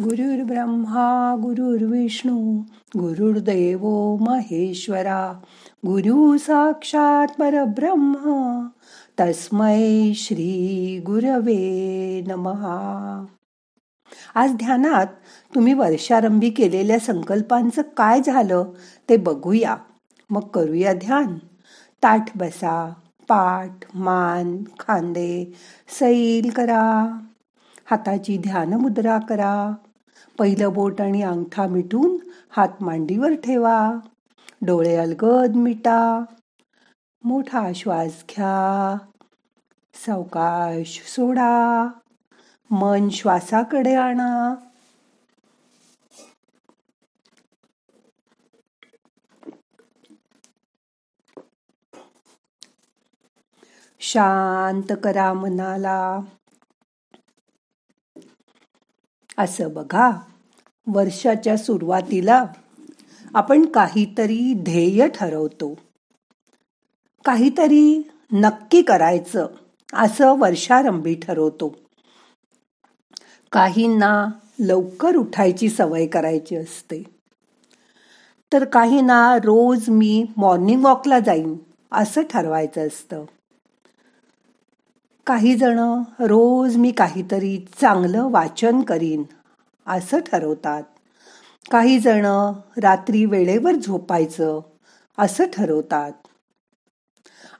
गुरुर्ब्रह्मा गुरुर्विष्णू गुरुर्देव महेश्वरा गुरु साक्षात परब्रह्म तस्मै श्री गुरवे नमहा आज ध्यानात तुम्ही वर्षारंभी केलेल्या संकल्पांचं काय झालं ते बघूया. मग करूया ध्यान. ताठ बसा पाठ मान खांदे सैल करा. हाताची ध्यान मुद्रा करा. पहिलं बोट आणि अंगठा मिटून हात मांडीवर ठेवा. डोळे अलगद मिटा. मोठा श्वास घ्या. सावकाश सोडा. मन श्वासाकडे आणा. शांत करा मनाला. असं बघा. वर्षाच्या सुरुवातीला आपण काहीतरी ध्येय ठरवतो. काहीतरी नक्की करायचं असं वर्षारंभी ठरवतो. काहींना लवकर उठायची सवय करायची असते. तर काहींना रोज मी मॉर्निंग वॉकला जाईन असं ठरवायचं असतं. काही जण रोज मी काहीतरी चांगलं वाचन करीन असं ठरवतात. काही जण रात्री वेळेवर झोपायचं असं ठरवतात.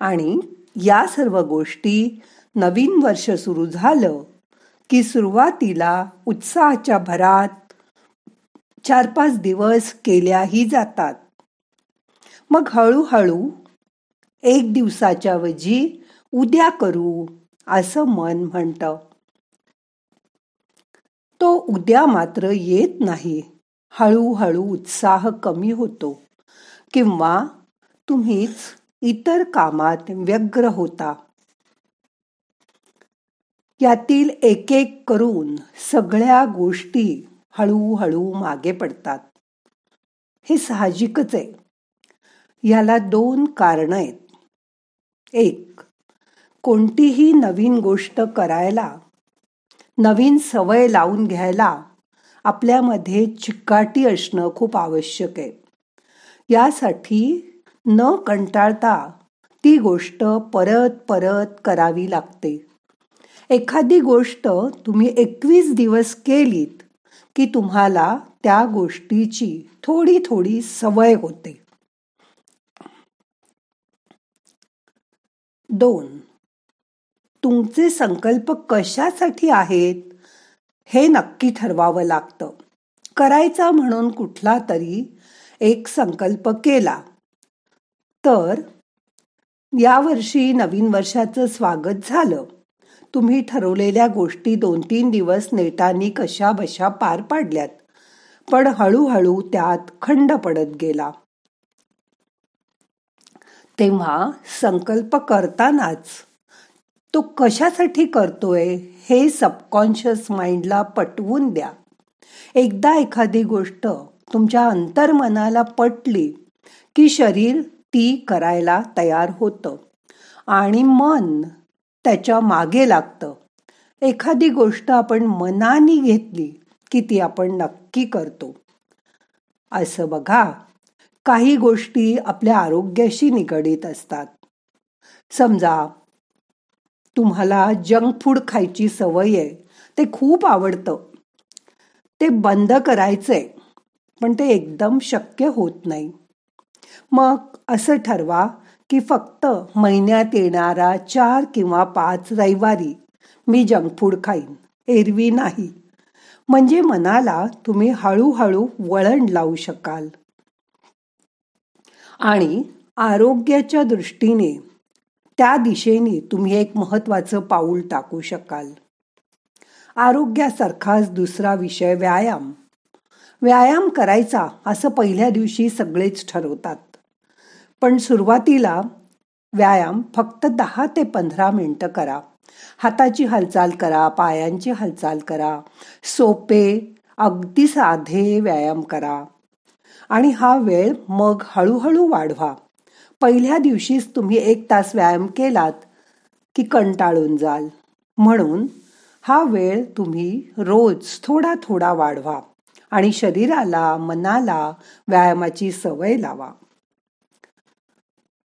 आणि या सर्व गोष्टी नवीन वर्ष सुरू झालं की सुरुवातीला उत्साहाच्या भरात चार पाच दिवस केल्याही जातात. मग हळूहळू एक दिवसाच्या वजी उद्या करू असं मन म्हणतं. तो उद्या मात्र येत नाही. हळूहळू उत्साह कमी होतो. किंवा तुम्हीच इतर कामात व्यग्र होता. यातील एक एक करून सगळ्या गोष्टी हळूहळू मागे पडतात. हे साहजिकच आहे. याला दोन कारण आहेत. एक कोणतीही नवीन गोष्ट करायला नवीन सवय लावून घ्यायला आपल्यामध्ये चिकाटी असणं खूप आवश्यक आहे. यासाठी न कंटाळता ती गोष्ट परत परत करावी लागते. एखादी गोष्ट तुम्ही एकवीस दिवस केलीत की तुम्हाला त्या गोष्टीची थोडी थोडी सवय होते. दोन तुमचे संकल्प कशासाठी आहेत हे नक्की ठरवावं लागतं. करायचा म्हणून कुठला तरी एक संकल्प केला. तर यावर्षी नवीन वर्षाचं स्वागत झालं. तुम्ही ठरवलेल्या गोष्टी दोन तीन दिवस नेटानी कशा बशा पार पाडल्यात पण हळूहळू त्यात खंड पडत गेला. तेव्हा संकल्प करतानाच तो कशासाठी करतोय हे सबकॉन्शियस माइंडला पटवून द्या. एकदा एखादी गोष्ट तुमच्या अंतर्मनाला पटली की शरीर ती करायला तयार होतं आणि मन त्याच्यामागे लागतं. एखादी गोष्ट आपण मनाने घेतली की ती आपण नक्की करतो. असं बघा काही गोष्टी आपल्या आरोग्याशी निगडीत असतात. समजा तुम्हाला जंक फूड खायची सवय आहे. ते खूप आवडतं. ते बंद करायचंय पण ते एकदम शक्य होत नाही. मग असं ठरवा की फक्त महिन्यात येणारा चार किंवा पाच रविवारी मी जंक फूड खाईन एरवी नाही. म्हणजे मनाला तुम्ही हळूहळू वळण लावू शकाल. आणि आरोग्याच्या दृष्टीने त्या दिशेने तुम्ही एक महत्वाचं पाऊल टाकू शकाल. आरोग्यासारखाच दुसरा विषय व्यायाम. व्यायाम करायचा असं पहिल्या दिवशी सगळेच ठरवतात. पण सुरुवातीला व्यायाम फक्त दहा ते पंधरा मिनटं करा. हाताची हालचाल करा पायांची हालचाल करा. सोपे अगदी साधे व्यायाम करा. आणि हा वेळ मग हळूहळू वाढवा. पहिल्या दिवशीच तुम्ही एक तास व्यायाम केलात की कंटाळून जाल. म्हणून हा वेळ तुम्ही रोज थोडा थोडा वाढवा आणि शरीराला मनाला व्यायामाची सवय लावा.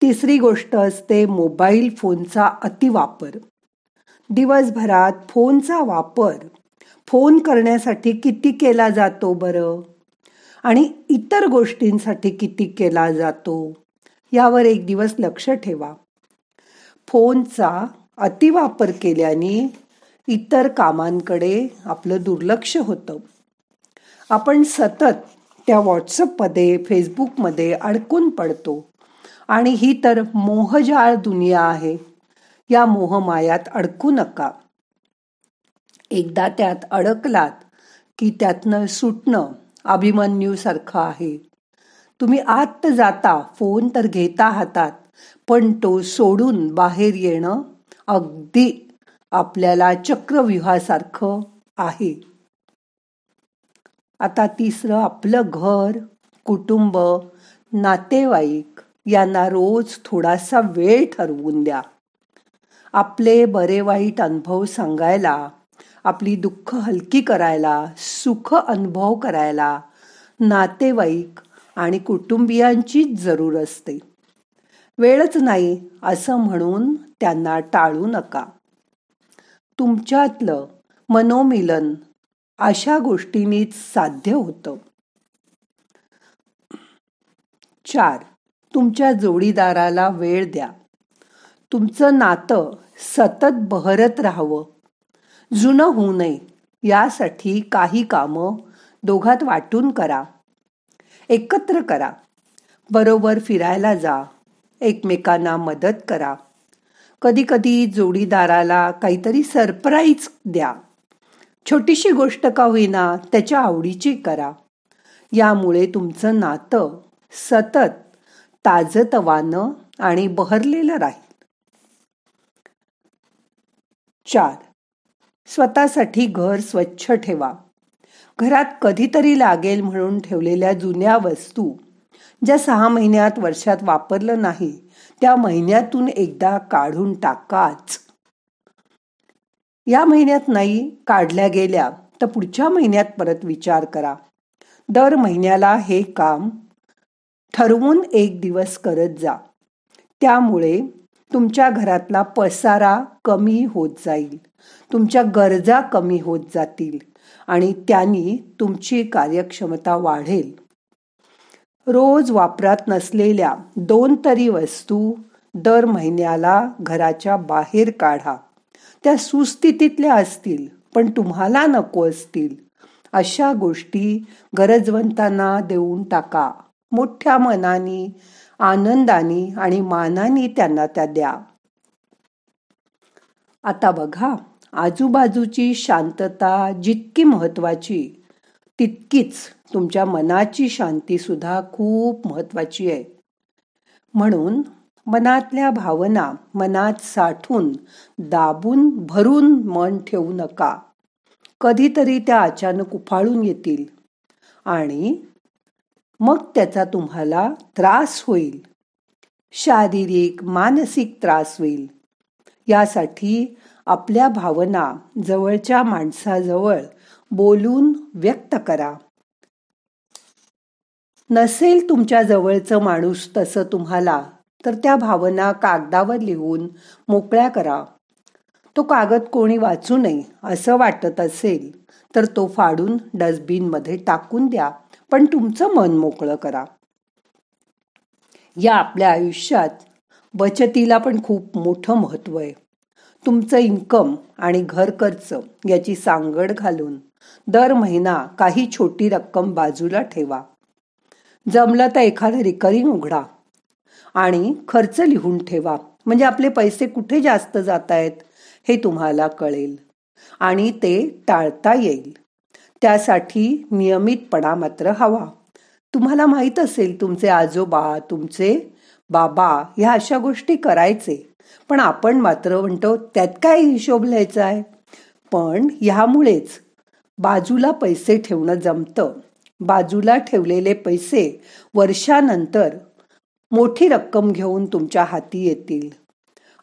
तिसरी गोष्ट असते मोबाईल फोनचा अतिवापर. दिवसभरात फोनचा वापर. फोन करण्यासाठी किती केला जातो बरं? आणि इतर गोष्टींसाठी किती केला जातो? यावर एक दिवस लक्ष ठेवा. फोनचा अतिवापर केल्याने इतर कामांकडे आपलं दुर्लक्ष होतं. आपण सतत त्या व्हॉट्सअपमध्ये फेसबुकमध्ये अडकून पडतो. आणि ही तर मोहजाळ दुनिया आहे. या मोहमायात अडकू नका. एकदा त्यात अडकलात की त्यातनं सुटणं अभिमन्यूसारखं आहे. तुम्ही आत जाता फोन तर घेता हातात पण तो सोडून बाहेर येणं अगदी आपल्याला चक्रव्यूहासारखं आहे. आता तिसरं आपलं घर कुटुंब नातेवाईक यांना रोज थोडासा वेळ ठरवून द्या. आपले बरे वाईट अनुभव सांगायला आपली दुःख हलकी करायला सुख अनुभव करायला नातेवाईक आणि कुटुंबियांचीच जरूर असते. वेळच नाही असं म्हणून त्यांना टाळू नका. तुमच्यातलं मनोमिलन अशा गोष्टींनीच साध्य होतं. चार. तुमच्या जोडीदाराला वेळ द्या. तुमचं नातं सतत बहरत राहावं. जुनं होऊ नये. यासाठी काही कामं दोघात वाटून करा. एकत्र करा. बरोबर फिरायला जा. एकमेकांना मदत करा. कधी कधी जोडीदाराला काहीतरी सरप्राईज द्या. छोटीशी गोष्ट का होईना त्याच्या आवडीची करा. यामुळे तुमचं नातं सतत ताजतवानं आणि बहरलेलं राहील. चार. स्वतःसाठी घर स्वच्छ ठेवा. घरात कधीतरी लागेल म्हणून ठेवलेल्या जुन्या वस्तू ज्या सहा महिन्यात वर्षात वापरलं नाही त्या महिन्यातून एकदा काढून टाकाच. या महिन्यात नाही काढल्या गेल्या तर पुढच्या महिन्यात परत विचार करा. दर महिन्याला हे काम ठरवून एक दिवस करत जा. त्यामुळे तुमच्या घरातला पसारा कमी होत जाईल. तुमच्या गरजा कमी होत जातील. आणि त्यांनी तुमची कार्यक्षमता वाढेल. रोज वापरात नसलेल्या दोन तरी वस्तू दर महिन्याला घराच्या बाहेर काढा. त्या सुस्थितीतल्या असतील पण तुम्हाला नको असतील. अशा गोष्टी गरजवंतांना देऊन टाका. मोठ्या मनानी आनंदाने आणि मानानी त्यांना त्या द्या. आता बघा. आजूबाजूची शांतता जितकी महत्वाची तितकीच तुमच्या मनाची शांती सुद्धा खूप महत्वाची आहे. म्हणून मनातल्या भावना मनात साठून दाबून भरून मन ठेवू नका. कधीतरी त्या अचानक उफाळून येतील आणि मग त्याचा तुम्हाला त्रास होईल. शारीरिक मानसिक त्रास होईल. यासाठी आपल्या भावना जवळच्या माणसाजवळ बोलून व्यक्त करा. नसेल तुमच्या जवळचं माणूस तसं तुम्हाला तर त्या भावना कागदावर लिहून मोकळ्या करा. तो कागद कोणी वाचू नये असं वाटत असेल तर तो फाडून डस्टबिनमध्ये टाकून द्या पण तुमचं मन मोकळं करा. या आपल्या आयुष्यात बचतीला पण खूप मोठं महत्त्व आहे. तुमचं इन्कम आणि घर खर्च याची सांगड घालून दर महिना काही छोटी रक्कम बाजूला ठेवा. जमलं तर एखादं रिकरिंग उघडा आणि खर्च लिहून ठेवा. म्हणजे आपले पैसे कुठे जास्त जात आहेत हे तुम्हाला कळेल आणि ते टाळता येईल. त्यासाठी नियमितपणा मात्र हवा. तुम्हाला माहीत असेल तुमचे आजोबा तुमचे बाबा ह्या अशा गोष्टी करायचे. पण आपण मात्र म्हणतो त्यात काय हिशोब लिहायचा आहे? पण ह्यामुळेच बाजूला पैसे ठेवणं जमतं. बाजूला ठेवलेले पैसे वर्षानंतर मोठी रक्कम घेऊन तुमच्या हाती येतील.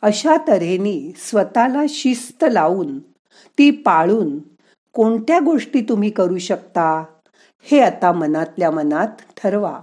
अशा तऱ्हेने स्वतःला शिस्त लावून ती पाळून कोणत्या गोष्टी तुम्ही करू शकता हे आता मनातल्या मनात ठरवा.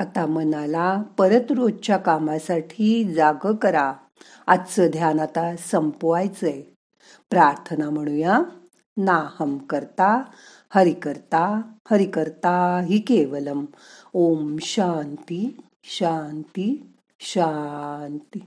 आता मनाला परत रोजच्या कामासाठी जाग करा. आजचं ध्यान आता संपवायचंय. प्रार्थना म्हणूया. नाहम करता हरि करता हरि करता हि केवलम. ओम शांती शांती शांती.